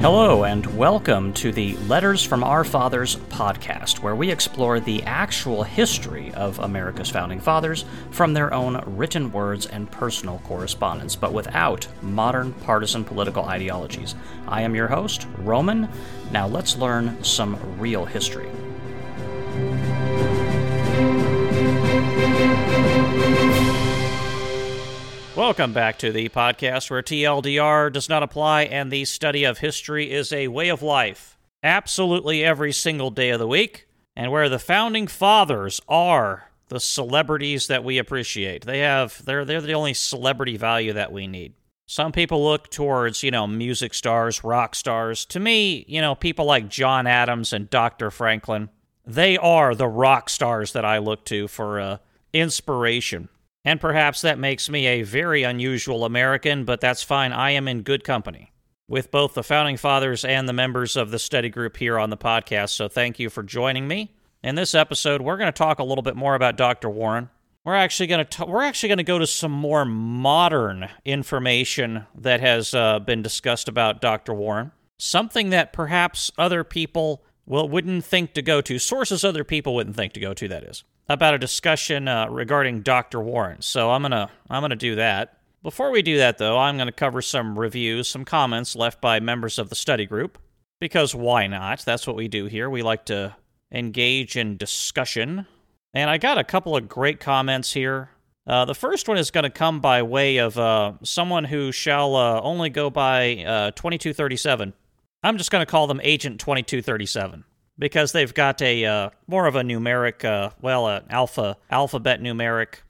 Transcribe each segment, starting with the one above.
Hello, and welcome to the Letters from Our Fathers podcast, where we explore the actual history of America's founding fathers from their own written words and personal correspondence, but without modern partisan political ideologies. I am your host, Roman. Now let's learn some real history. Welcome back to the podcast where TLDR does not apply and the study of history is a way of life. Absolutely every single day of the week, and where the founding fathers are the celebrities that we appreciate. They have they're they're the only celebrity value that we need. Some people look towards, you know, music stars, rock stars. To me, you know, people like John Adams and Dr. Franklin, they are the rock stars that I look to for uh, inspiration. And perhaps that makes me a very unusual American, but that's fine. I am in good company with both the founding fathers and the members of the study group here on the podcast. So thank you for joining me. In this episode, we're going to talk a little bit more about Dr. Warren. We're actually going to we're actually going to go to some more modern information that has uh, been discussed about Dr. Warren. Something that perhaps other people well wouldn't think to go to. Sources other people wouldn't think to go to. That is about a discussion uh, regarding Dr. Warren. So I'm gonna I'm gonna do that. Before we do that, though, I'm going to cover some reviews, some comments left by members of the study group. Because why not? That's what we do here. We like to engage in discussion. And I got a couple of great comments here. Uh, the first one is going to come by way of uh, someone who shall uh, only go by uh, 2237. I'm just going to call them Agent 2237 because they've got a uh, more of a numeric, uh, well, an alpha alphabet numeric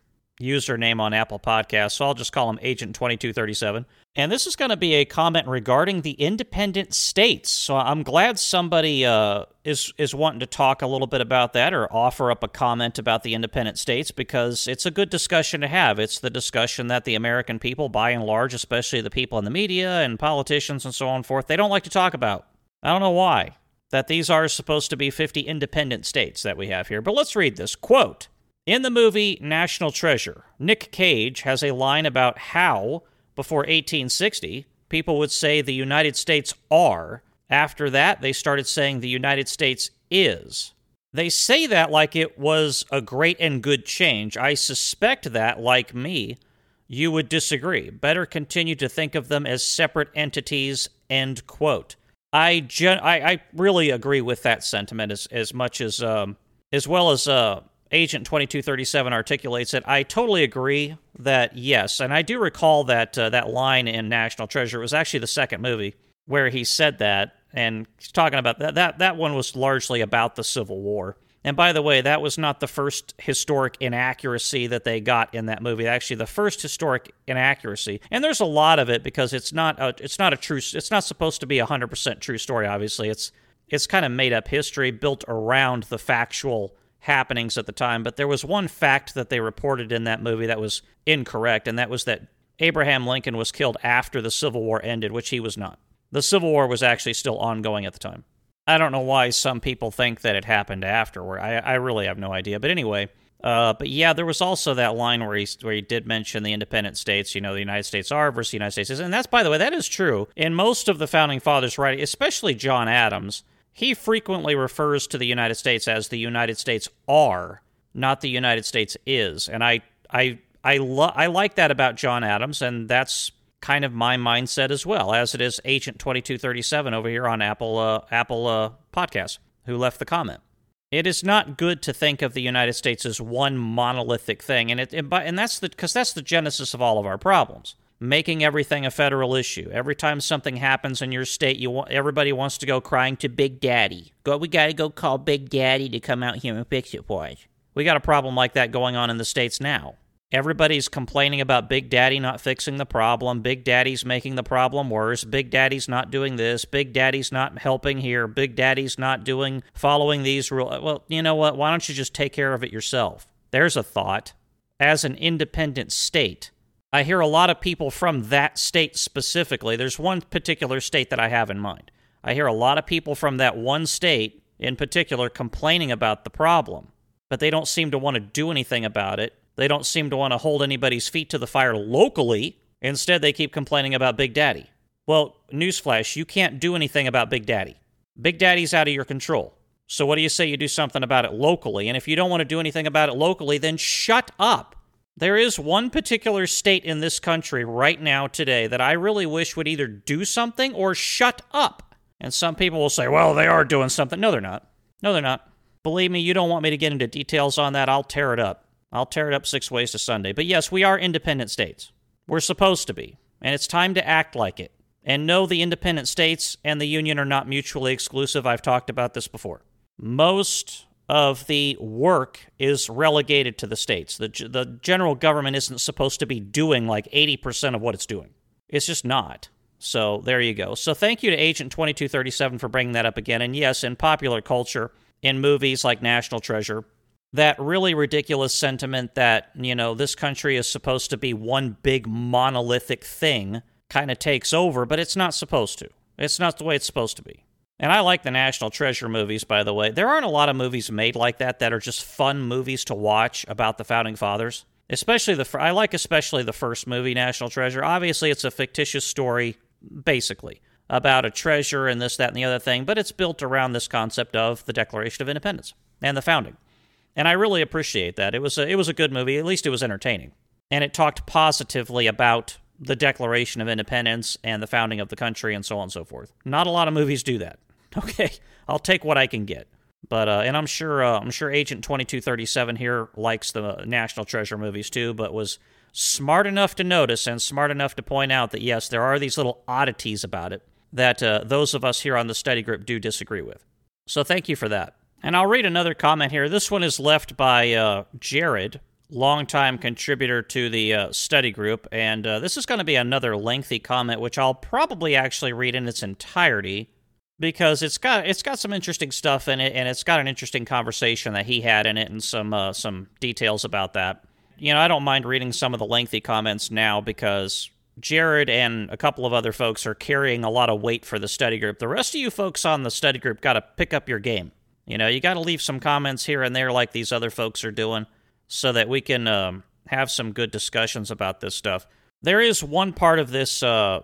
username on Apple Podcasts. So I'll just call them Agent Twenty Two Thirty Seven. And this is going to be a comment regarding the independent states. So I'm glad somebody uh, is is wanting to talk a little bit about that or offer up a comment about the independent states because it's a good discussion to have. It's the discussion that the American people, by and large, especially the people in the media and politicians and so on and forth, they don't like to talk about. I don't know why that these are supposed to be 50 independent states that we have here. But let's read this. Quote In the movie National Treasure, Nick Cage has a line about how, before 1860, people would say the United States are. After that, they started saying the United States is. They say that like it was a great and good change. I suspect that, like me, you would disagree. Better continue to think of them as separate entities. End quote. I, gen- I, I really agree with that sentiment as as much as um, as well as uh, Agent twenty two thirty seven articulates it. I totally agree that yes, and I do recall that uh, that line in National Treasure it was actually the second movie where he said that, and he's talking about that. That that one was largely about the Civil War. And by the way, that was not the first historic inaccuracy that they got in that movie. Actually, the first historic inaccuracy, and there's a lot of it because it's not a, it's not a true it's not supposed to be a hundred percent true story. Obviously, it's it's kind of made up history built around the factual happenings at the time. But there was one fact that they reported in that movie that was incorrect, and that was that Abraham Lincoln was killed after the Civil War ended, which he was not. The Civil War was actually still ongoing at the time. I don't know why some people think that it happened afterward. I, I really have no idea. But anyway, uh, but yeah, there was also that line where he where he did mention the independent states. You know, the United States are versus the United States is, and that's by the way that is true in most of the founding fathers' writing, especially John Adams. He frequently refers to the United States as the United States are, not the United States is, and I I I lo- I like that about John Adams, and that's kind of my mindset as well, as it is Agent 2237 over here on Apple uh, Apple uh, Podcast, who left the comment. It is not good to think of the United States as one monolithic thing, and it and that's the because that's the genesis of all of our problems. Making everything a federal issue. Every time something happens in your state, you want everybody wants to go crying to Big Daddy. Go, we got to go call Big Daddy to come out here and fix it for us. We got a problem like that going on in the states now. Everybody's complaining about Big Daddy not fixing the problem. Big Daddy's making the problem worse. Big Daddy's not doing this. Big Daddy's not helping here. Big Daddy's not doing following these rules. Well, you know what? Why don't you just take care of it yourself? There's a thought. As an independent state, I hear a lot of people from that state specifically. There's one particular state that I have in mind. I hear a lot of people from that one state in particular complaining about the problem, but they don't seem to want to do anything about it they don't seem to want to hold anybody's feet to the fire locally. Instead, they keep complaining about Big Daddy. Well, newsflash, you can't do anything about Big Daddy. Big Daddy's out of your control. So, what do you say you do something about it locally? And if you don't want to do anything about it locally, then shut up. There is one particular state in this country right now, today, that I really wish would either do something or shut up. And some people will say, well, they are doing something. No, they're not. No, they're not. Believe me, you don't want me to get into details on that. I'll tear it up. I'll tear it up six ways to Sunday. But yes, we are independent states. We're supposed to be. And it's time to act like it. And no, the independent states and the union are not mutually exclusive. I've talked about this before most of the work is relegated to the states. The, the general government isn't supposed to be doing like 80% of what it's doing. It's just not. So there you go. So thank you to Agent 2237 for bringing that up again. And yes, in popular culture, in movies like National Treasure, that really ridiculous sentiment that, you know, this country is supposed to be one big monolithic thing kind of takes over, but it's not supposed to. It's not the way it's supposed to be. And I like the National Treasure movies, by the way. There aren't a lot of movies made like that that are just fun movies to watch about the founding fathers. Especially the I like especially the first movie, National Treasure. Obviously, it's a fictitious story, basically about a treasure and this, that, and the other thing, but it's built around this concept of the Declaration of Independence and the founding. And I really appreciate that. It was a, it was a good movie. At least it was entertaining, and it talked positively about the Declaration of Independence and the founding of the country and so on and so forth. Not a lot of movies do that. Okay, I'll take what I can get. But uh, and I'm sure uh, I'm sure Agent 2237 here likes the National Treasure movies too, but was smart enough to notice and smart enough to point out that yes, there are these little oddities about it that uh, those of us here on the study group do disagree with. So thank you for that. And I'll read another comment here. This one is left by uh, Jared, longtime contributor to the uh, study group, and uh, this is going to be another lengthy comment, which I'll probably actually read in its entirety because it's got it's got some interesting stuff in it, and it's got an interesting conversation that he had in it, and some uh, some details about that. You know, I don't mind reading some of the lengthy comments now because Jared and a couple of other folks are carrying a lot of weight for the study group. The rest of you folks on the study group got to pick up your game. You know, you got to leave some comments here and there like these other folks are doing so that we can um, have some good discussions about this stuff. There is one part of this uh,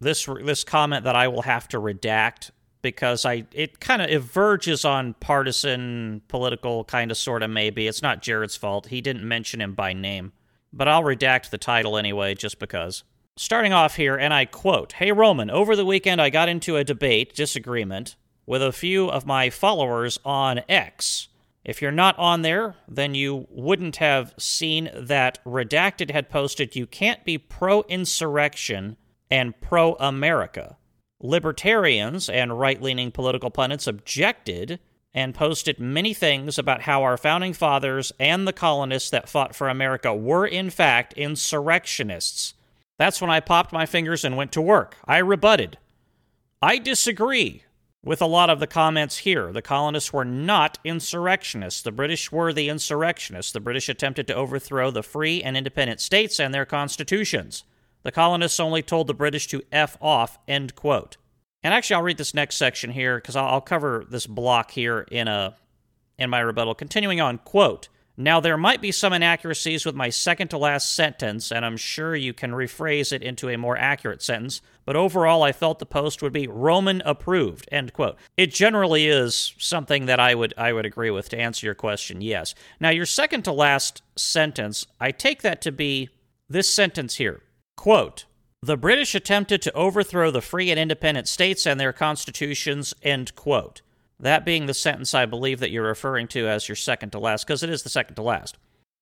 this this comment that I will have to redact because I it kind of it verges on partisan, political kind of sort of maybe. It's not Jared's fault. He didn't mention him by name. But I'll redact the title anyway just because. Starting off here, and I quote Hey Roman, over the weekend I got into a debate, disagreement, with a few of my followers on X. If you're not on there, then you wouldn't have seen that Redacted had posted you can't be pro insurrection and pro America. Libertarians and right leaning political pundits objected and posted many things about how our founding fathers and the colonists that fought for America were, in fact, insurrectionists. That's when I popped my fingers and went to work. I rebutted. I disagree with a lot of the comments here. The colonists were not insurrectionists. The British were the insurrectionists. The British attempted to overthrow the free and independent states and their constitutions. The colonists only told the British to F off, end quote. And actually, I'll read this next section here because I'll, cover this block here in a in my rebuttal. Continuing on, quote. Now, there might be some inaccuracies with my second to last sentence, and I'm sure you can rephrase it into a more accurate sentence, but overall, I felt the post would be Roman approved, end quote. It generally is something that I would, I would agree with to answer your question, yes. Now, your second to last sentence, I take that to be this sentence here. Quote, the British attempted to overthrow the free and independent states and their constitutions, end quote. That being the sentence I believe that you're referring to as your second to last, because it is the second to last.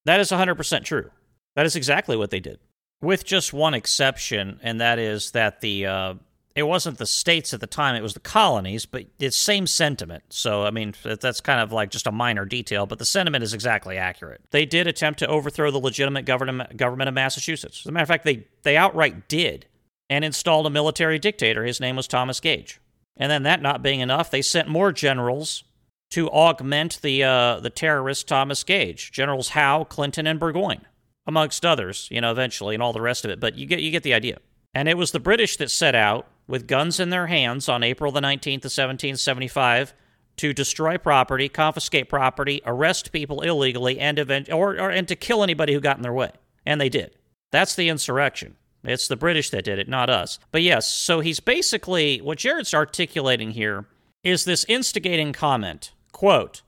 That is 100% true. That is exactly what they did. With just one exception, and that is that the uh, it wasn't the states at the time, it was the colonies, but it's same sentiment. So, I mean, that's kind of like just a minor detail, but the sentiment is exactly accurate. They did attempt to overthrow the legitimate government, government of Massachusetts. As a matter of fact, they, they outright did and installed a military dictator. His name was Thomas Gage. And then that not being enough, they sent more generals to augment the, uh, the terrorist Thomas Gage, Generals Howe, Clinton, and Burgoyne, amongst others, you know, eventually, and all the rest of it. But you get, you get the idea. And it was the British that set out with guns in their hands on April the 19th of 1775 to destroy property, confiscate property, arrest people illegally, and event- or, or and to kill anybody who got in their way. And they did. That's the insurrection. It's the British that did it, not us. But yes, so he's basically what Jared's articulating here is this instigating comment. Quote,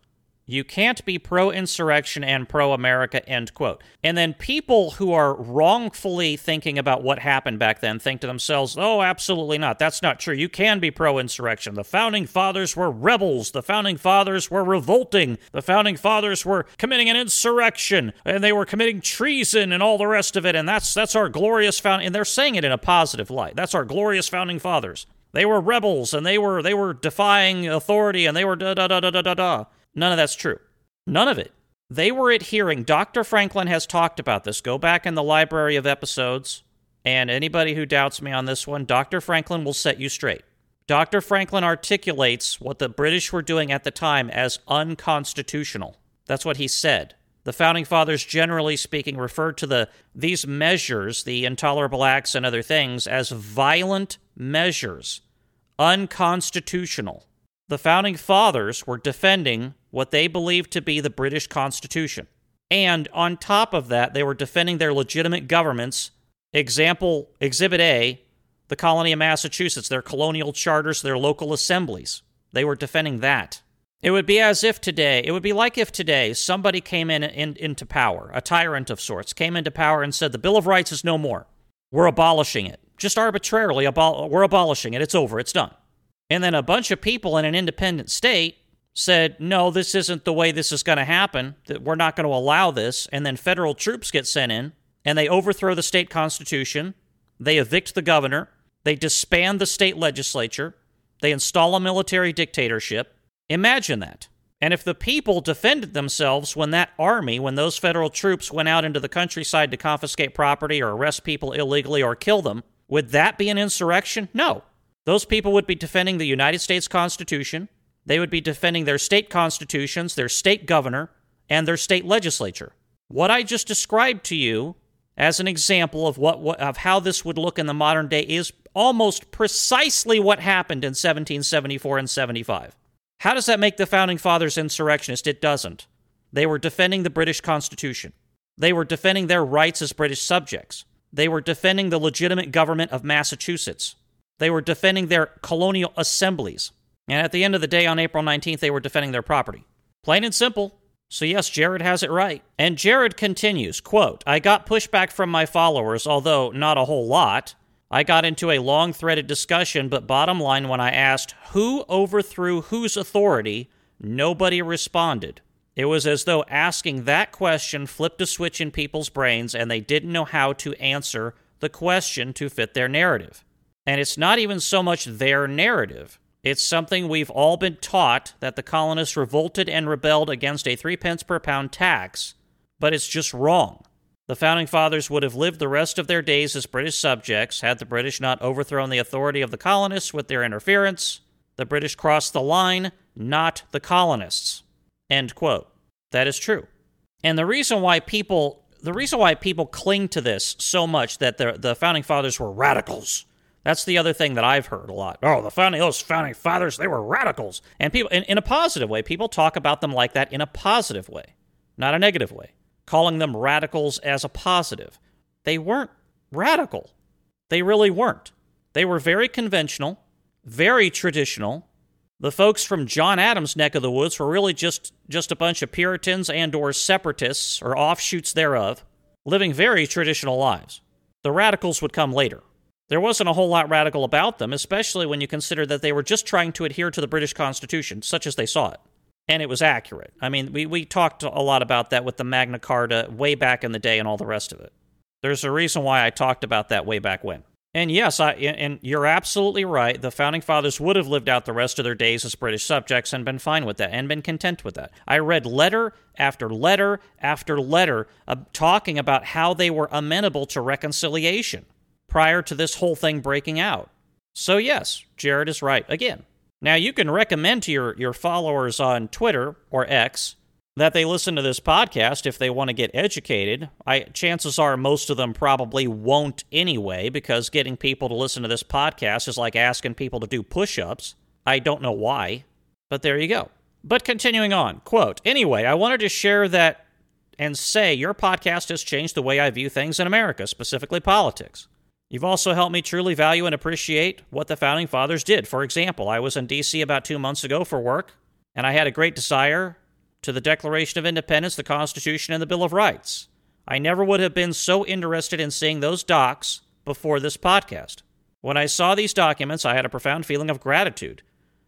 you can't be pro insurrection and pro America, end quote. And then people who are wrongfully thinking about what happened back then think to themselves, oh, absolutely not. That's not true. You can be pro insurrection. The founding fathers were rebels. The founding fathers were revolting. The founding fathers were committing an insurrection and they were committing treason and all the rest of it. And that's, that's our glorious founding. And they're saying it in a positive light. That's our glorious founding fathers. They were rebels and they were they were defying authority and they were da da da da da da da. None of that's true. None of it. They were adhering. Dr. Franklin has talked about this. Go back in the library of episodes, and anybody who doubts me on this one, Dr. Franklin will set you straight. Dr. Franklin articulates what the British were doing at the time as unconstitutional. That's what he said. The founding fathers, generally speaking, referred to the these measures, the intolerable acts and other things, as violent measures, unconstitutional. The founding fathers were defending what they believed to be the British Constitution. And on top of that, they were defending their legitimate governments. Example, Exhibit A, the colony of Massachusetts, their colonial charters, their local assemblies. They were defending that. It would be as if today, it would be like if today somebody came in, in, into power, a tyrant of sorts, came into power and said, the Bill of Rights is no more. We're abolishing it. Just arbitrarily, we're abolishing it. It's over. It's done. And then a bunch of people in an independent state said, no, this isn't the way this is going to happen, that we're not going to allow this. And then federal troops get sent in and they overthrow the state constitution. They evict the governor. They disband the state legislature. They install a military dictatorship. Imagine that. And if the people defended themselves when that army, when those federal troops went out into the countryside to confiscate property or arrest people illegally or kill them, would that be an insurrection? No. Those people would be defending the United States Constitution. They would be defending their state constitutions, their state governor, and their state legislature. What I just described to you as an example of what, of how this would look in the modern day is almost precisely what happened in 1774 and 75. How does that make the founding fathers insurrectionists? It doesn't. They were defending the British Constitution. They were defending their rights as British subjects. They were defending the legitimate government of Massachusetts. They were defending their colonial assemblies. And at the end of the day, on April 19th, they were defending their property. Plain and simple. So yes, Jared has it right. And Jared continues, quote, I got pushback from my followers, although not a whole lot. I got into a long threaded discussion, but bottom line, when I asked who overthrew whose authority, nobody responded. It was as though asking that question flipped a switch in people's brains and they didn't know how to answer the question to fit their narrative. And it's not even so much their narrative. It's something we've all been taught that the colonists revolted and rebelled against a three pence per pound tax, but it's just wrong. The founding fathers would have lived the rest of their days as British subjects had the British not overthrown the authority of the colonists with their interference. The British crossed the line, not the colonists. End quote. That is true. And the reason why people the reason why people cling to this so much that the the founding fathers were radicals that's the other thing that I've heard a lot. Oh, the founding those founding fathers, they were radicals. And people in, in a positive way, people talk about them like that in a positive way, not a negative way, calling them radicals as a positive. They weren't radical. They really weren't. They were very conventional, very traditional. The folks from John Adams' neck of the woods were really just just a bunch of Puritans and or separatists or offshoots thereof, living very traditional lives. The radicals would come later. There wasn't a whole lot radical about them, especially when you consider that they were just trying to adhere to the British Constitution, such as they saw it. And it was accurate. I mean, we, we talked a lot about that with the Magna Carta way back in the day and all the rest of it. There's a reason why I talked about that way back when. And yes, I, and you're absolutely right. The founding fathers would have lived out the rest of their days as British subjects and been fine with that and been content with that. I read letter after letter after letter uh, talking about how they were amenable to reconciliation prior to this whole thing breaking out. So, yes, Jared is right again. Now, you can recommend to your, your followers on Twitter or X that they listen to this podcast if they want to get educated. I, chances are most of them probably won't anyway, because getting people to listen to this podcast is like asking people to do push ups. I don't know why, but there you go. But continuing on, quote, anyway, I wanted to share that and say your podcast has changed the way I view things in America, specifically politics. You've also helped me truly value and appreciate what the founding fathers did. For example, I was in D.C. about two months ago for work, and I had a great desire to the Declaration of Independence, the Constitution, and the Bill of Rights. I never would have been so interested in seeing those docs before this podcast. When I saw these documents, I had a profound feeling of gratitude.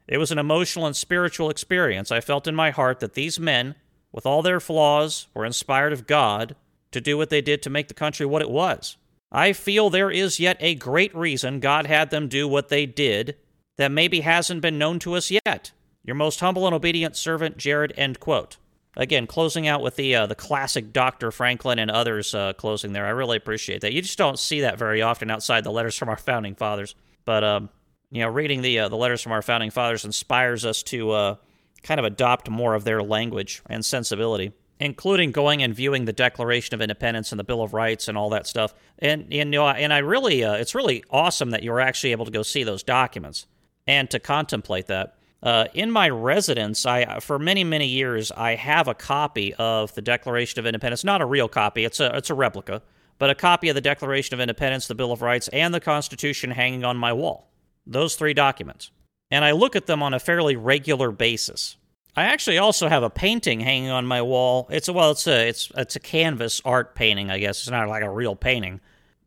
It was an emotional and spiritual experience. I felt in my heart that these men, with all their flaws, were inspired of God to do what they did to make the country what it was. I feel there is yet a great reason God had them do what they did that maybe hasn't been known to us yet. Your most humble and obedient servant, Jared. End quote. Again, closing out with the uh, the classic Dr. Franklin and others uh, closing there. I really appreciate that. You just don't see that very often outside the letters from our founding fathers. But um, you know, reading the uh, the letters from our founding fathers inspires us to uh, kind of adopt more of their language and sensibility including going and viewing the Declaration of Independence and the Bill of Rights and all that stuff. And, and you know, and I really, uh, it's really awesome that you were actually able to go see those documents and to contemplate that. Uh, in my residence, I for many many years I have a copy of the Declaration of Independence, not a real copy, it's a it's a replica, but a copy of the Declaration of Independence, the Bill of Rights, and the Constitution hanging on my wall. Those three documents, and I look at them on a fairly regular basis. I actually also have a painting hanging on my wall. It's a, well, it's a it's it's a canvas art painting, I guess. It's not like a real painting,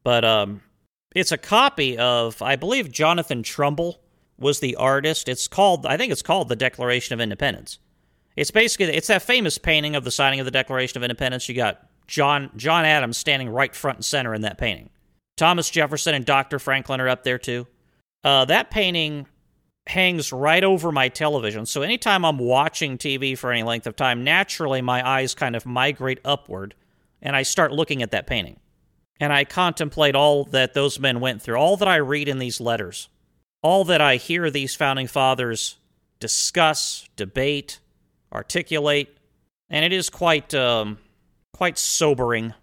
but um, it's a copy of I believe Jonathan Trumbull was the artist. It's called I think it's called the Declaration of Independence. It's basically it's that famous painting of the signing of the Declaration of Independence. You got John John Adams standing right front and center in that painting. Thomas Jefferson and Dr. Franklin are up there too. Uh, that painting hangs right over my television. So anytime I'm watching TV for any length of time, naturally my eyes kind of migrate upward and I start looking at that painting. And I contemplate all that those men went through, all that I read in these letters, all that I hear these founding fathers discuss, debate, articulate, and it is quite um, quite sobering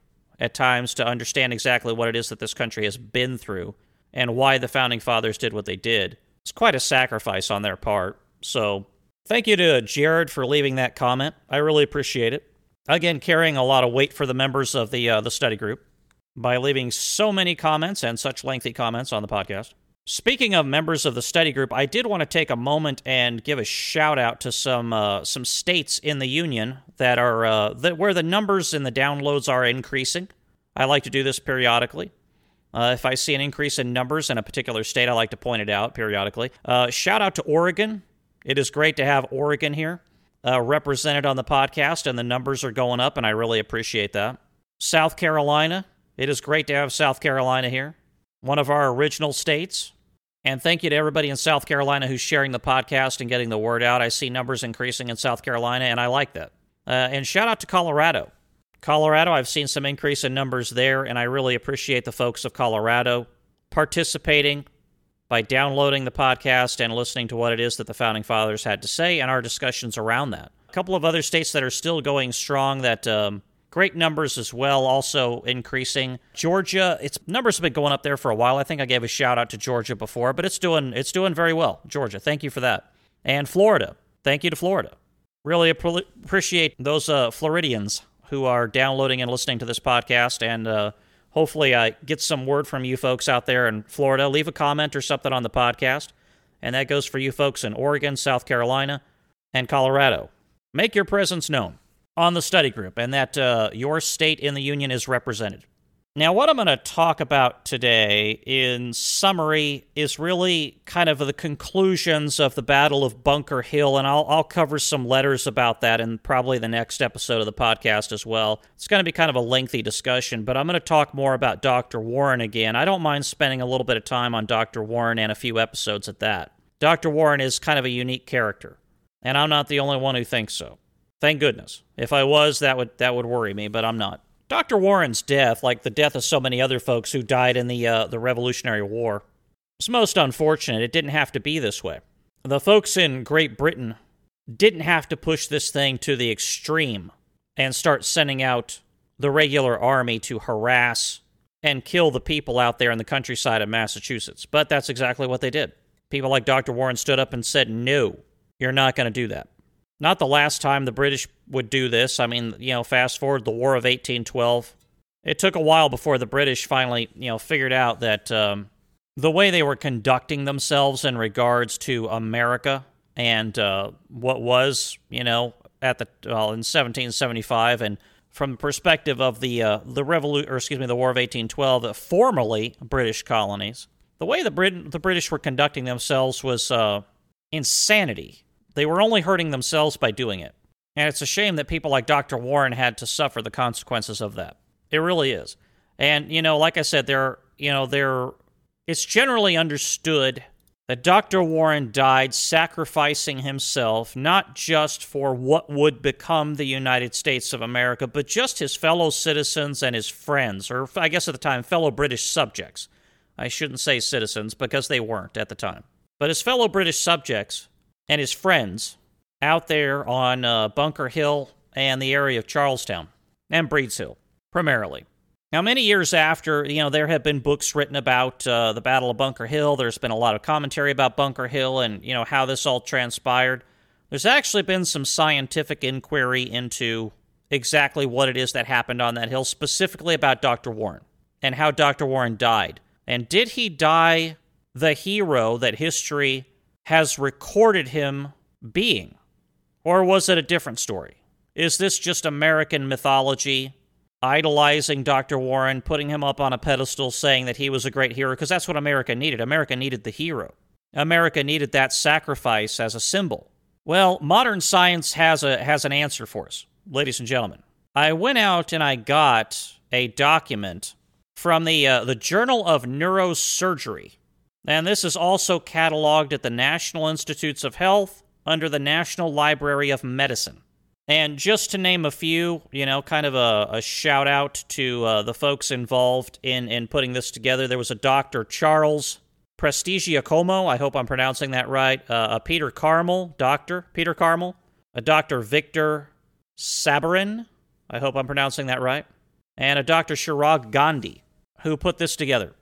at times to understand exactly what it is that this country has been through and why the founding fathers did what they did. It's quite a sacrifice on their part. So, thank you to Jared for leaving that comment. I really appreciate it. Again, carrying a lot of weight for the members of the uh, the study group by leaving so many comments and such lengthy comments on the podcast. Speaking of members of the study group, I did want to take a moment and give a shout out to some uh, some states in the union that are uh, that where the numbers in the downloads are increasing. I like to do this periodically. Uh, if I see an increase in numbers in a particular state, I like to point it out periodically. Uh, shout out to Oregon. It is great to have Oregon here uh, represented on the podcast, and the numbers are going up, and I really appreciate that. South Carolina. It is great to have South Carolina here, one of our original states. And thank you to everybody in South Carolina who's sharing the podcast and getting the word out. I see numbers increasing in South Carolina, and I like that. Uh, and shout out to Colorado. Colorado, I've seen some increase in numbers there, and I really appreciate the folks of Colorado participating by downloading the podcast and listening to what it is that the founding fathers had to say and our discussions around that. A couple of other states that are still going strong that um, great numbers as well, also increasing. Georgia, its numbers have been going up there for a while. I think I gave a shout out to Georgia before, but it's doing it's doing very well. Georgia, thank you for that. And Florida, thank you to Florida. Really appreciate those uh, Floridians who are downloading and listening to this podcast. And uh, hopefully, I get some word from you folks out there in Florida. Leave a comment or something on the podcast. And that goes for you folks in Oregon, South Carolina, and Colorado. Make your presence known on the study group and that uh, your state in the union is represented. Now, what I'm going to talk about today, in summary, is really kind of the conclusions of the Battle of Bunker Hill, and I'll, I'll cover some letters about that in probably the next episode of the podcast as well. It's going to be kind of a lengthy discussion, but I'm going to talk more about Dr. Warren again. I don't mind spending a little bit of time on Dr. Warren and a few episodes at that. Dr. Warren is kind of a unique character, and I'm not the only one who thinks so. Thank goodness. If I was, that would that would worry me, but I'm not. Dr. Warren's death, like the death of so many other folks who died in the uh, the Revolutionary War, was most unfortunate. It didn't have to be this way. The folks in Great Britain didn't have to push this thing to the extreme and start sending out the regular army to harass and kill the people out there in the countryside of Massachusetts. But that's exactly what they did. People like Dr. Warren stood up and said, No, you're not going to do that. Not the last time the British would do this. I mean, you know, fast forward the War of 1812. It took a while before the British finally, you know, figured out that um, the way they were conducting themselves in regards to America and uh, what was, you know, at the well in 1775 and from the perspective of the uh, the revolution, or excuse me, the War of 1812, the formerly British colonies, the way the Brit- the British were conducting themselves was uh, insanity. They were only hurting themselves by doing it, and it's a shame that people like Dr. Warren had to suffer the consequences of that. It really is, and you know, like I said, there, you know, there, it's generally understood that Dr. Warren died sacrificing himself not just for what would become the United States of America, but just his fellow citizens and his friends, or I guess at the time, fellow British subjects. I shouldn't say citizens because they weren't at the time. But his fellow British subjects and his friends out there on uh, Bunker Hill and the area of Charlestown and Breeds Hill, primarily. Now, many years after, you know, there have been books written about uh, the Battle of Bunker Hill. There's been a lot of commentary about Bunker Hill and, you know, how this all transpired. There's actually been some scientific inquiry into exactly what it is that happened on that hill, specifically about Dr. Warren and how Dr. Warren died. And did he die the hero that history has recorded him being? Or was it a different story? Is this just American mythology idolizing Dr. Warren, putting him up on a pedestal, saying that he was a great hero, because that's what America needed. America needed the hero. America needed that sacrifice as a symbol. Well, modern science has a has an answer for us, ladies and gentlemen. I went out and I got a document from the uh, the Journal of Neurosurgery, and this is also cataloged at the National Institutes of Health under the National Library of Medicine. And just to name a few, you know, kind of a, a shout out to uh, the folks involved in, in putting this together. There was a Dr. Charles Prestigiacomo, I hope I'm pronouncing that right, uh, a Peter Carmel, Doctor Peter Carmel, a Dr. Victor Sabourin, I hope I'm pronouncing that right, and a Dr. Chirag Gandhi, who put this together.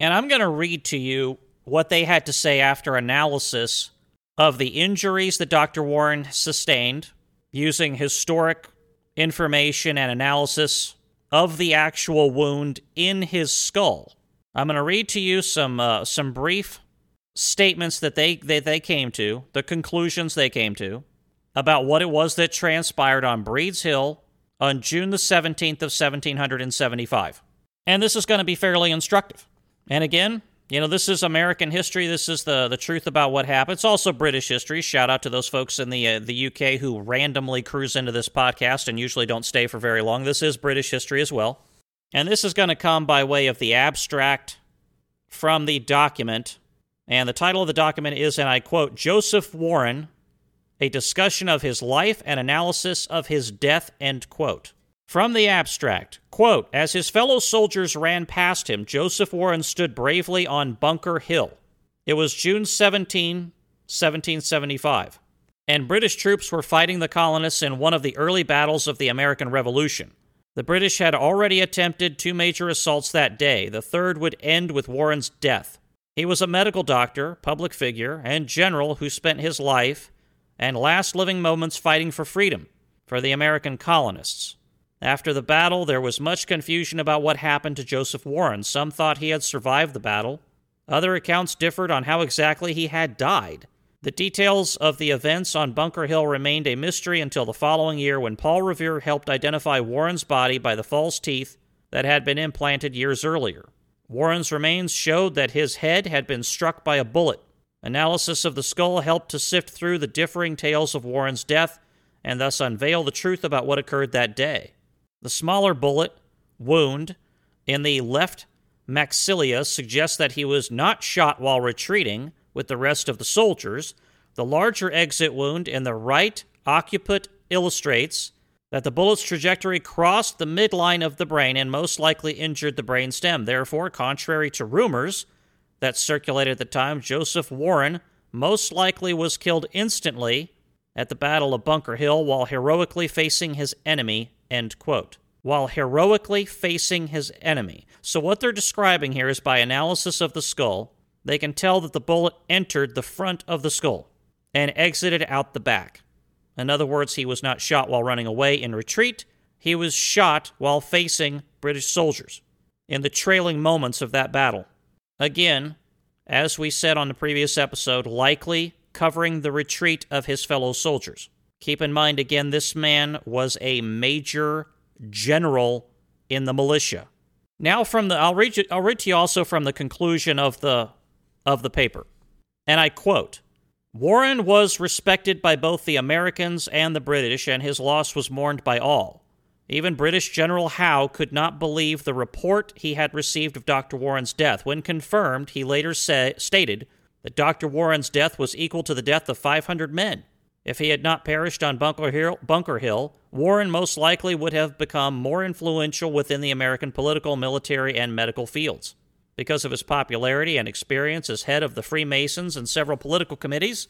And I'm going to read to you what they had to say after analysis of the injuries that Dr. Warren sustained using historic information and analysis of the actual wound in his skull. I'm going to read to you some uh, some brief statements that they, that they came to, the conclusions they came to about what it was that transpired on Breeds Hill on June the 17th of 1775. And this is going to be fairly instructive. And again, you know, this is American history. This is the the truth about what happened. It's also British history. Shout out to those folks in the uh, the UK who randomly cruise into this podcast and usually don't stay for very long. This is British history as well. And this is going to come by way of the abstract from the document. And the title of the document is, and I quote, Joseph Warren, a discussion of his life and analysis of his death, end quote. From the abstract, quote, as his fellow soldiers ran past him, Joseph Warren stood bravely on Bunker Hill. It was June 17, 1775, and British troops were fighting the colonists in one of the early battles of the American Revolution. The British had already attempted two major assaults that day. The third would end with Warren's death. He was a medical doctor, public figure, and general who spent his life and last living moments fighting for freedom for the American colonists. After the battle, there was much confusion about what happened to Joseph Warren. Some thought he had survived the battle. Other accounts differed on how exactly he had died. The details of the events on Bunker Hill remained a mystery until the following year when Paul Revere helped identify Warren's body by the false teeth that had been implanted years earlier. Warren's remains showed that his head had been struck by a bullet. Analysis of the skull helped to sift through the differing tales of Warren's death and thus unveil the truth about what occurred that day. The smaller bullet wound in the left maxilla suggests that he was not shot while retreating with the rest of the soldiers. The larger exit wound in the right occiput illustrates that the bullet's trajectory crossed the midline of the brain and most likely injured the brain stem. Therefore, contrary to rumors that circulated at the time, Joseph Warren most likely was killed instantly at the Battle of Bunker Hill while heroically facing his enemy End quote. While heroically facing his enemy. So, what they're describing here is by analysis of the skull, they can tell that the bullet entered the front of the skull and exited out the back. In other words, he was not shot while running away in retreat, he was shot while facing British soldiers in the trailing moments of that battle. Again, as we said on the previous episode, likely covering the retreat of his fellow soldiers. Keep in mind again, this man was a major general in the militia. Now, from the I'll read you, I'll read to you also from the conclusion of the of the paper, and I quote: Warren was respected by both the Americans and the British, and his loss was mourned by all. Even British General Howe could not believe the report he had received of Dr. Warren's death. When confirmed, he later say, stated that Dr. Warren's death was equal to the death of 500 men. If he had not perished on Bunker Hill, Bunker Hill, Warren most likely would have become more influential within the American political, military, and medical fields. Because of his popularity and experience as head of the Freemasons and several political committees,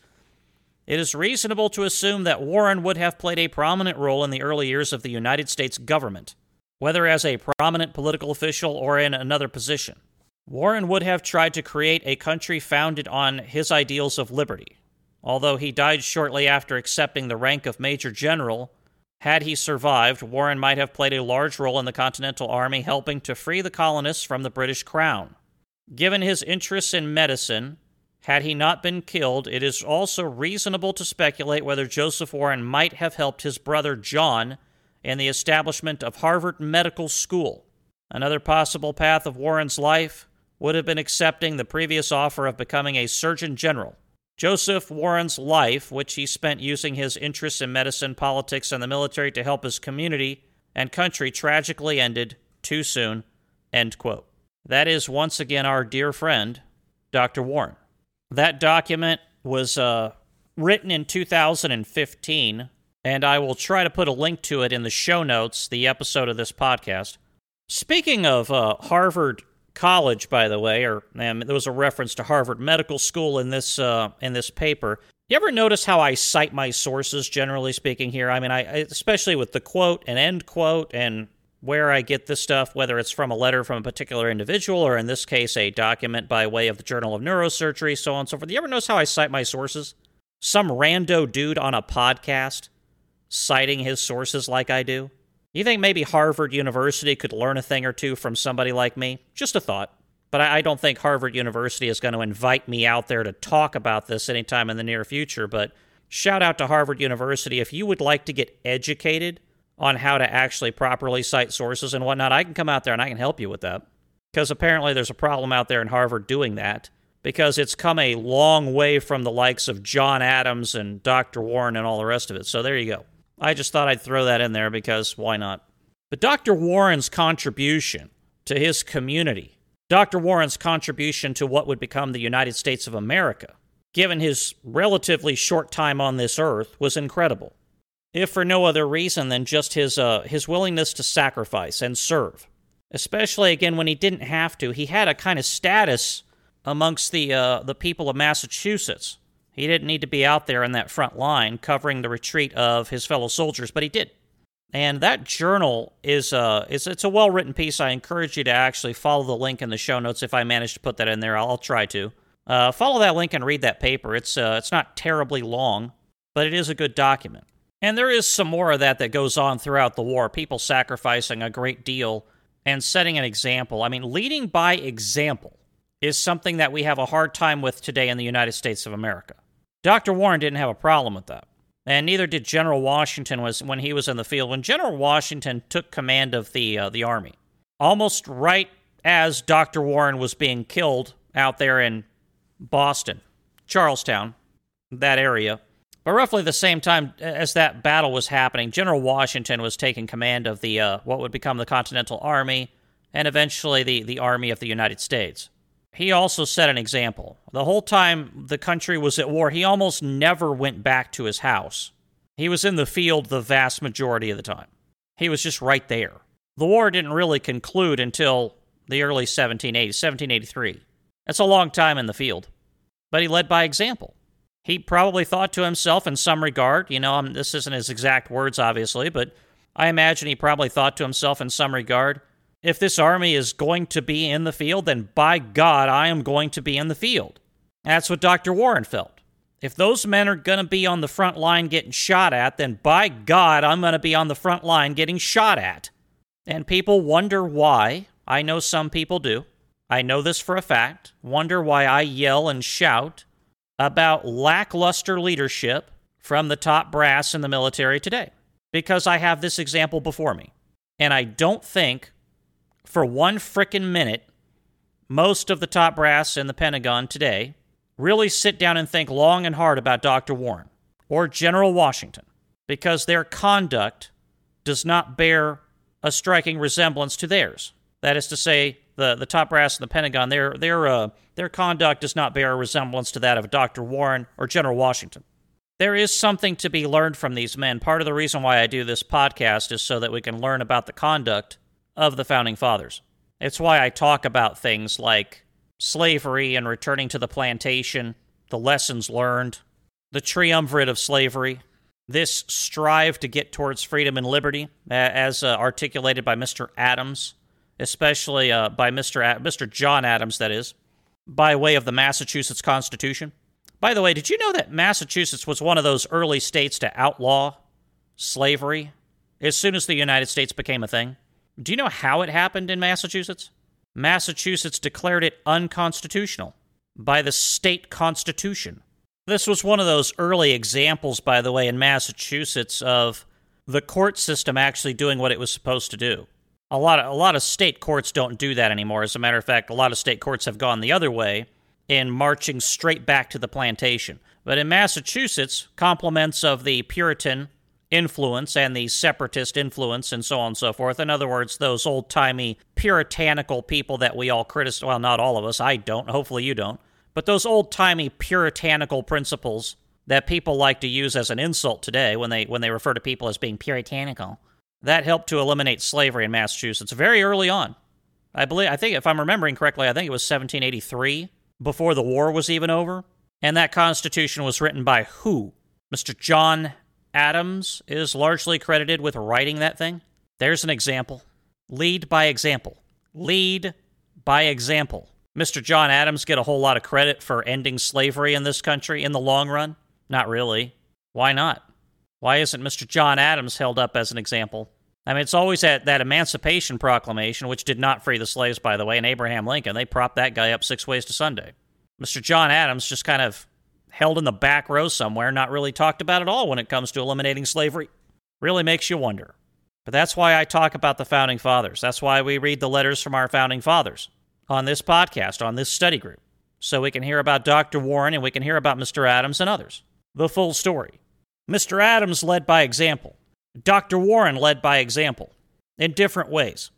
it is reasonable to assume that Warren would have played a prominent role in the early years of the United States government, whether as a prominent political official or in another position. Warren would have tried to create a country founded on his ideals of liberty, Although he died shortly after accepting the rank of Major General, had he survived, Warren might have played a large role in the Continental Army helping to free the colonists from the British Crown. Given his interests in medicine, had he not been killed, it is also reasonable to speculate whether Joseph Warren might have helped his brother John in the establishment of Harvard Medical School. Another possible path of Warren's life would have been accepting the previous offer of becoming a Surgeon General. Joseph Warren's life, which he spent using his interests in medicine, politics, and the military to help his community and country, tragically ended too soon. End quote. That is once again our dear friend, Dr. Warren. That document was uh, written in 2015, and I will try to put a link to it in the show notes, the episode of this podcast. Speaking of uh, Harvard college, by the way, or um, there was a reference to Harvard Medical School in this uh, in this paper. You ever notice how I cite my sources, generally speaking? Here, I mean, I especially with the quote and end quote and where I get this stuff, whether it's from a letter from a particular individual or in this case a document by way of the Journal of Neurosurgery, so on and so forth. You ever notice how I cite my sources? Some rando dude on a podcast citing his sources like I do. You think maybe Harvard University could learn a thing or two from somebody like me? Just a thought. But I don't think Harvard University is going to invite me out there to talk about this anytime in the near future. But shout out to Harvard University. If you would like to get educated on how to actually properly cite sources and whatnot, I can come out there and I can help you with that. Because apparently there's a problem out there in Harvard doing that. Because it's come a long way from the likes of John Adams and Dr. Warren and all the rest of it. So there you go. I just thought I'd throw that in there because why not? But Dr. Warren's contribution to his community, Dr. Warren's contribution to what would become the United States of America, given his relatively short time on this earth, was incredible. If for no other reason than just his, uh, his willingness to sacrifice and serve. Especially, again, when he didn't have to. He had a kind of status amongst the, uh, the people of Massachusetts he didn't need to be out there in that front line covering the retreat of his fellow soldiers, but he did. And that journal is uh is it's a well written piece. I encourage you to actually follow the link in the show notes if I manage to put that in there. I'll, I'll try to. Uh, follow that link and read that paper. It's uh, it's not terribly long, but it is a good document. And there is some more of that that goes on throughout the war. People sacrificing a great deal and setting an example. I mean, leading by example is something that we have a hard time with today in the United States of America. Dr. Warren didn't have a problem with that. And neither did General Washington was when he was in the field. When General Washington took command of the uh, the army, almost right as Dr. Warren was being killed out there in Boston, Charlestown, that area, but roughly the same time as that battle was happening, General Washington was taking command of the uh, what would become the Continental Army and eventually the the Army of the United States he also set an example. The whole time the country was at war, he almost never went back to his house. He was in the field the vast majority of the time. He was just right there. The war didn't really conclude until the early 1780s, 1783. That's a long time in the field. But he led by example. He probably thought to himself in some regard, you know, this isn't his exact words, obviously, but I imagine he probably thought to himself in some regard, if this army is going to be in the field, then by God, I am going to be in the field. That's what Dr. Warren felt. If those men are going to be on the front line getting shot at, then by God, I'm going to be on the front line getting shot at. And people wonder why. I know some people do. I know this for a fact. Wonder why I yell and shout about lackluster leadership from the top brass in the military today. Because I have this example before me. And I don't think for one frickin' minute most of the top brass in the Pentagon today really sit down and think long and hard about Dr. Warren or General Washington because their conduct does not bear a striking resemblance to theirs. That is to say, the, the top brass in the Pentagon, their, their, uh, their conduct does not bear a resemblance to that of Dr. Warren or General Washington. There is something to be learned from these men. Part of the reason why I do this podcast is so that we can learn about the conduct of the Founding Fathers. It's why I talk about things like slavery and returning to the plantation, the lessons learned, the triumvirate of slavery, this strive to get towards freedom and liberty, as uh, articulated by Mr. Adams, especially uh, by Mr. Mr. John Adams, that is, by way of the Massachusetts Constitution. By the way, did you know that Massachusetts was one of those early states to outlaw slavery as soon as the United States became a thing? Do you know how it happened in Massachusetts? Massachusetts declared it unconstitutional by the state constitution. This was one of those early examples, by the way, in Massachusetts of the court system actually doing what it was supposed to do. A lot of, a lot of state courts don't do that anymore. As a matter of fact, a lot of state courts have gone the other way in marching straight back to the plantation. But in Massachusetts, compliments of the Puritan influence and the separatist influence and so on and so forth. In other words, those old timey puritanical people that we all criticize. Well, not all of us. I don't. Hopefully you don't. But those old timey puritanical principles that people like to use as an insult today when they when they refer to people as being puritanical. That helped to eliminate slavery in Massachusetts very early on. I believe I think if I'm remembering correctly, I think it was 1783 before the war was even over. And that constitution was written by who? Mr. John Adams is largely credited with writing that thing. There's an example. Lead by example. Lead by example. Mr. John Adams get a whole lot of credit for ending slavery in this country in the long run? Not really. Why not? Why isn't Mr. John Adams held up as an example? I mean, it's always that, that Emancipation Proclamation, which did not free the slaves, by the way, and Abraham Lincoln. They propped that guy up six ways to Sunday. Mr. John Adams just kind of held in the back row somewhere, not really talked about at all when it comes to eliminating slavery. Really makes you wonder. But that's why I talk about the founding fathers. That's why we read the letters from our founding fathers on this podcast, on this study group, so we can hear about Dr. Warren and we can hear about Mr. Adams and others. The full story. Mr. Adams led by example. Dr. Warren led by example in different ways,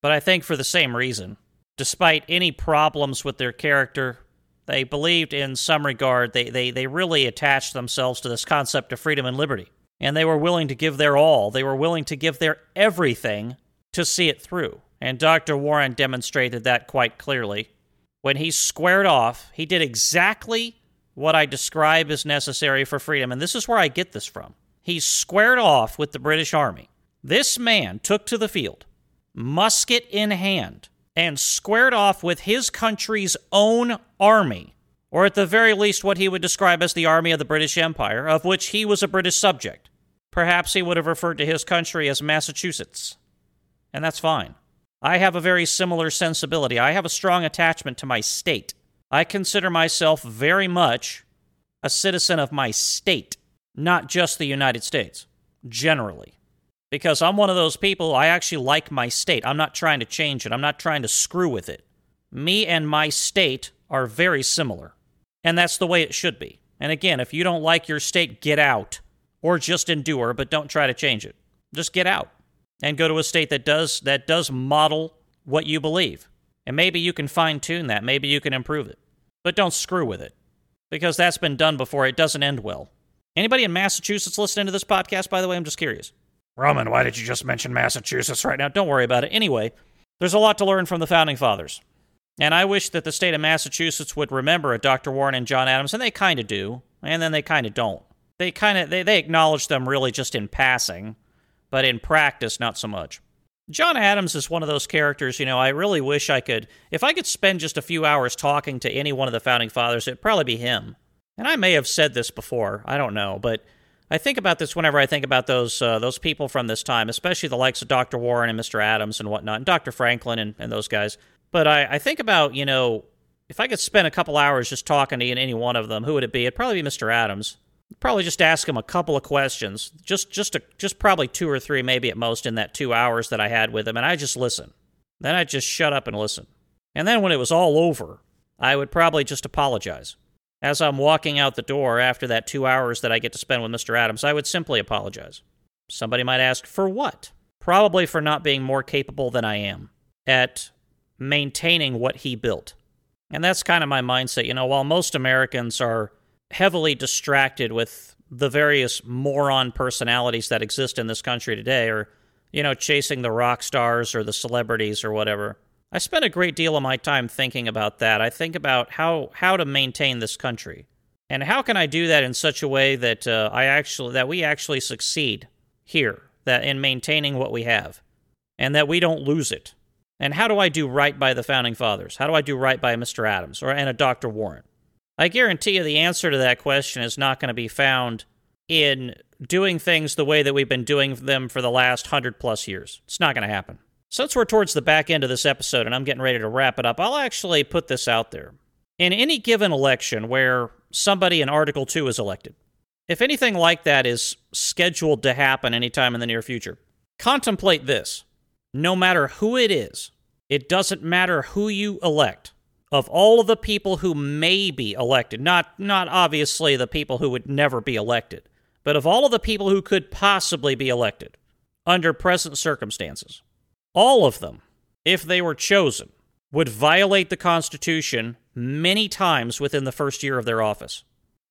but I think for the same reason. Despite any problems with their character, they believed in some regard, they, they, they really attached themselves to this concept of freedom and liberty. And they were willing to give their all, they were willing to give their everything to see it through. And Dr. Warren demonstrated that quite clearly. When he squared off, he did exactly what I describe as necessary for freedom. And this is where I get this from. He squared off with the British Army. This man took to the field, musket in hand, and squared off with his country's own army, or at the very least what he would describe as the army of the British Empire, of which he was a British subject. Perhaps he would have referred to his country as Massachusetts. And that's fine. I have a very similar sensibility. I have a strong attachment to my state. I consider myself very much a citizen of my state, not just the United States, generally because I'm one of those people, I actually like my state. I'm not trying to change it, I'm not trying to screw with it. Me and my state are very similar, and that's the way it should be. And again, if you don't like your state, get out or just endure, but don't try to change it. Just get out and go to a state that does that does model what you believe. And maybe you can fine tune that, maybe you can improve it. But don't screw with it. Because that's been done before. It doesn't end well. Anybody in Massachusetts listening to this podcast, by the way? I'm just curious. Roman, why did you just mention Massachusetts right now? Don't worry about it. Anyway, there's a lot to learn from the founding fathers. And I wish that the state of Massachusetts would remember a Dr. Warren and John Adams, and they kind of do, and then they kind of don't. They kind of they, they acknowledge them really just in passing, but in practice, not so much. John Adams is one of those characters, you know, I really wish I could, if I could spend just a few hours talking to any one of the founding fathers, it'd probably be him. And I may have said this before, I don't know, but I think about this whenever I think about those uh, those people from this time, especially the likes of Dr. Warren and Mr. Adams and whatnot, and Dr. Franklin and, and those guys. But I, I think about, you know, if I could spend a couple hours just talking to any one of them, who would it be? It'd probably be Mr. Adams. Probably just ask him a couple of questions, just just a, just probably two or three, maybe at most, in that two hours that I had with him, and I just listen. Then I just shut up and listen. And then when it was all over, I would probably just apologize. As I'm walking out the door after that two hours that I get to spend with Mr. Adams, I would simply apologize. Somebody might ask, for what? Probably for not being more capable than I am at maintaining what he built. And that's kind of my mindset. You know, while most Americans are heavily distracted with the various moron personalities that exist in this country today, or, you know, chasing the rock stars or the celebrities or whatever, I spend a great deal of my time thinking about that. I think about how, how to maintain this country. And how can I do that in such a way that uh, I actually that we actually succeed here, that in maintaining what we have, and that we don't lose it and how do I do right by the founding fathers? How do I do right by Mr. Adams or and a Dr. Warren? I guarantee you the answer to that question is not going to be found in doing things the way that we've been doing them for the last hundred plus years. It's not going to happen. Since we're towards the back end of this episode and I'm getting ready to wrap it up, I'll actually put this out there. In any given election where somebody in Article 2 is elected, if anything like that is scheduled to happen anytime in the near future, contemplate this no matter who it is, it doesn't matter who you elect. Of all of the people who may be elected, not not obviously the people who would never be elected, but of all of the people who could possibly be elected under present circumstances, all of them, if they were chosen, would violate the Constitution many times within the first year of their office.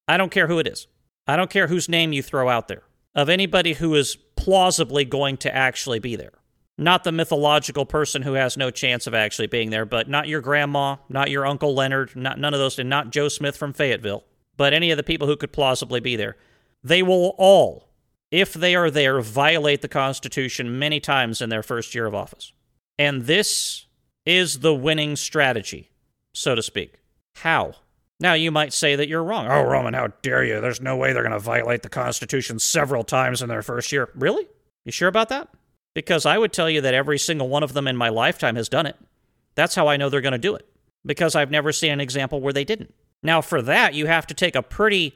I don't care who it is. I don't care whose name you throw out there, of anybody who is plausibly going to actually be there. Not the mythological person who has no chance of actually being there, but not your grandma, not your Uncle Leonard, not none of those, and not Joe Smith from Fayetteville, but any of the people who could plausibly be there. They will all, if they are there, violate the Constitution many times in their first year of office. And this is the winning strategy, so to speak. How? Now, you might say that you're wrong. Oh, Roman, how dare you? There's no way they're going to violate the Constitution several times in their first year. Really? You sure about that? Because I would tell you that every single one of them in my lifetime has done it. That's how I know they're going to do it. Because I've never seen an example where they didn't. Now, for that, you have to take a pretty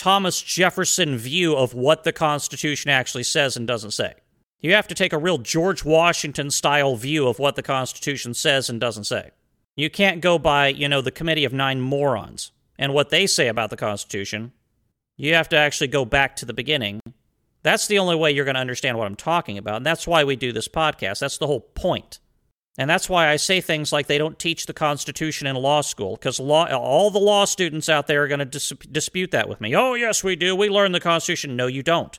Thomas Jefferson view of what the Constitution actually says and doesn't say. You have to take a real George Washington style view of what the Constitution says and doesn't say. You can't go by, you know, the Committee of Nine Morons and what they say about the Constitution. You have to actually go back to the beginning that's the only way you're going to understand what I'm talking about. And that's why we do this podcast. That's the whole point. And that's why I say things like they don't teach the Constitution in law school, because law, all the law students out there are going to dis- dispute that with me. Oh, yes, we do. We learn the Constitution. No, you don't.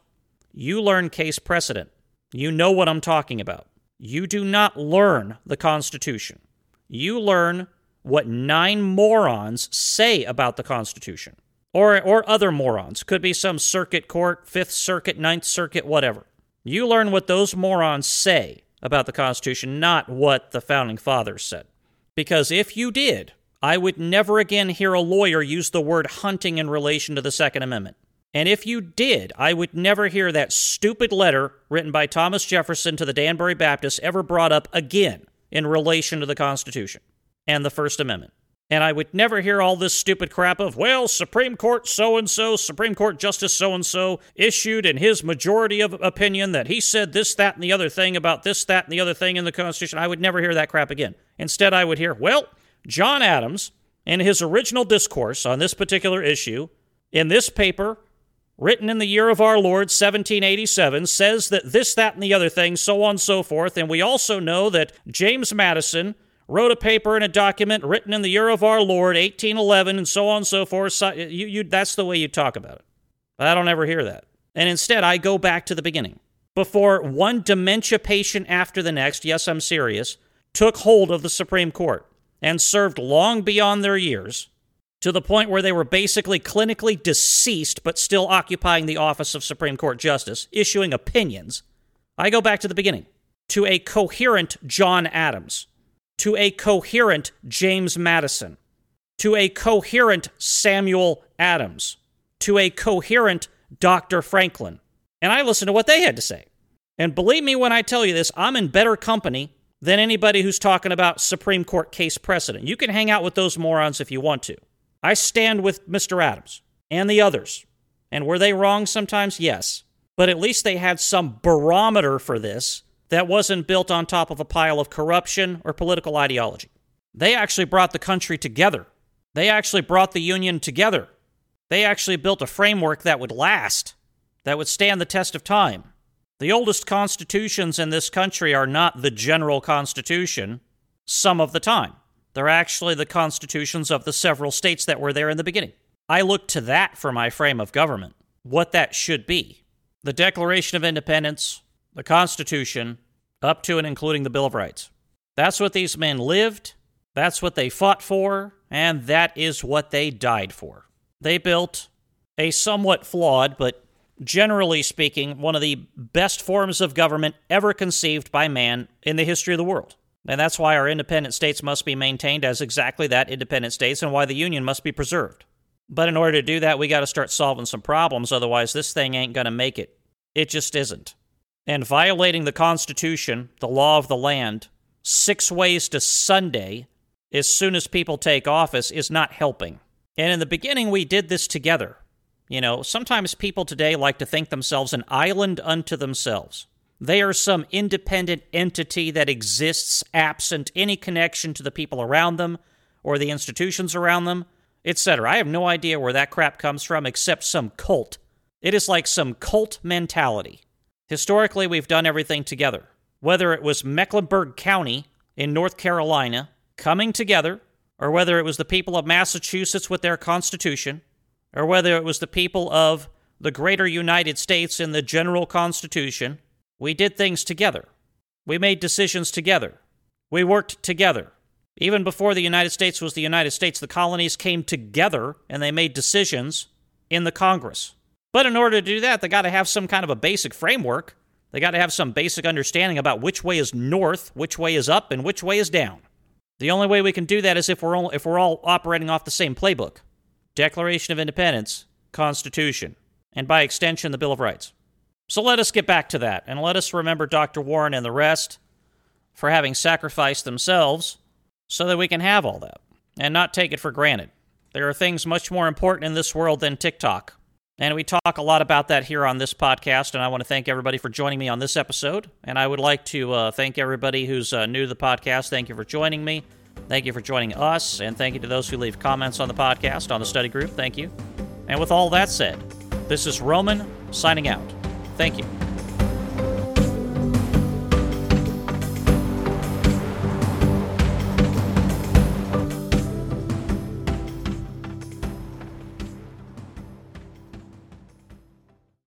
You learn case precedent. You know what I'm talking about. You do not learn the Constitution. You learn what nine morons say about the Constitution or or other morons. Could be some circuit court, Fifth Circuit, Ninth Circuit, whatever. You learn what those morons say about the Constitution, not what the founding fathers said. Because if you did, I would never again hear a lawyer use the word hunting in relation to the Second Amendment. And if you did, I would never hear that stupid letter written by Thomas Jefferson to the Danbury Baptists ever brought up again in relation to the Constitution and the First Amendment. And I would never hear all this stupid crap of, well, Supreme Court so and so, Supreme Court Justice so and so issued in his majority of opinion that he said this, that, and the other thing about this, that, and the other thing in the Constitution. I would never hear that crap again. Instead, I would hear, well, John Adams, in his original discourse on this particular issue, in this paper, written in the year of our Lord, 1787, says that this, that, and the other thing, so on and so forth. And we also know that James Madison wrote a paper in a document written in the year of our Lord, 1811, and so on and so forth. So uh, you, you, that's the way you talk about it. I don't ever hear that. And instead, I go back to the beginning. Before one dementia patient after the next, yes, I'm serious, took hold of the Supreme Court and served long beyond their years to the point where they were basically clinically deceased but still occupying the office of Supreme Court Justice, issuing opinions. I go back to the beginning to a coherent John Adams to a coherent James Madison, to a coherent Samuel Adams, to a coherent Dr. Franklin. And I listened to what they had to say. And believe me when I tell you this, I'm in better company than anybody who's talking about Supreme Court case precedent. You can hang out with those morons if you want to. I stand with Mr. Adams and the others. And were they wrong sometimes? Yes. But at least they had some barometer for this that wasn't built on top of a pile of corruption or political ideology. They actually brought the country together. They actually brought the Union together. They actually built a framework that would last, that would stand the test of time. The oldest constitutions in this country are not the general constitution some of the time. They're actually the constitutions of the several states that were there in the beginning. I look to that for my frame of government, what that should be. The Declaration of Independence, the Constitution, up to and including the Bill of Rights. That's what these men lived, that's what they fought for, and that is what they died for. They built a somewhat flawed, but generally speaking, one of the best forms of government ever conceived by man in the history of the world. And that's why our independent states must be maintained as exactly that independent states and why the Union must be preserved. But in order to do that, we got to start solving some problems. Otherwise, this thing ain't going to make it. It just isn't. And violating the Constitution, the law of the land, six ways to Sunday as soon as people take office is not helping. And in the beginning, we did this together. You know, sometimes people today like to think themselves an island unto themselves. They are some independent entity that exists absent any connection to the people around them or the institutions around them, etc. I have no idea where that crap comes from except some cult. It is like some cult mentality. Historically, we've done everything together. Whether it was Mecklenburg County in North Carolina coming together, or whether it was the people of Massachusetts with their Constitution, or whether it was the people of the greater United States in the general Constitution, we did things together. We made decisions together. We worked together. Even before the United States was the United States, the colonies came together and they made decisions in the Congress. But in order to do that, they got to have some kind of a basic framework. They got to have some basic understanding about which way is north, which way is up, and which way is down. The only way we can do that is if we're all, if we're all operating off the same playbook Declaration of Independence, Constitution, and by extension, the Bill of Rights. So let us get back to that, and let us remember Dr. Warren and the rest for having sacrificed themselves so that we can have all that and not take it for granted. There are things much more important in this world than TikTok. And we talk a lot about that here on this podcast. And I want to thank everybody for joining me on this episode. And I would like to uh, thank everybody who's uh, new to the podcast. Thank you for joining me. Thank you for joining us. And thank you to those who leave comments on the podcast, on the study group. Thank you. And with all that said, this is Roman signing out. Thank you.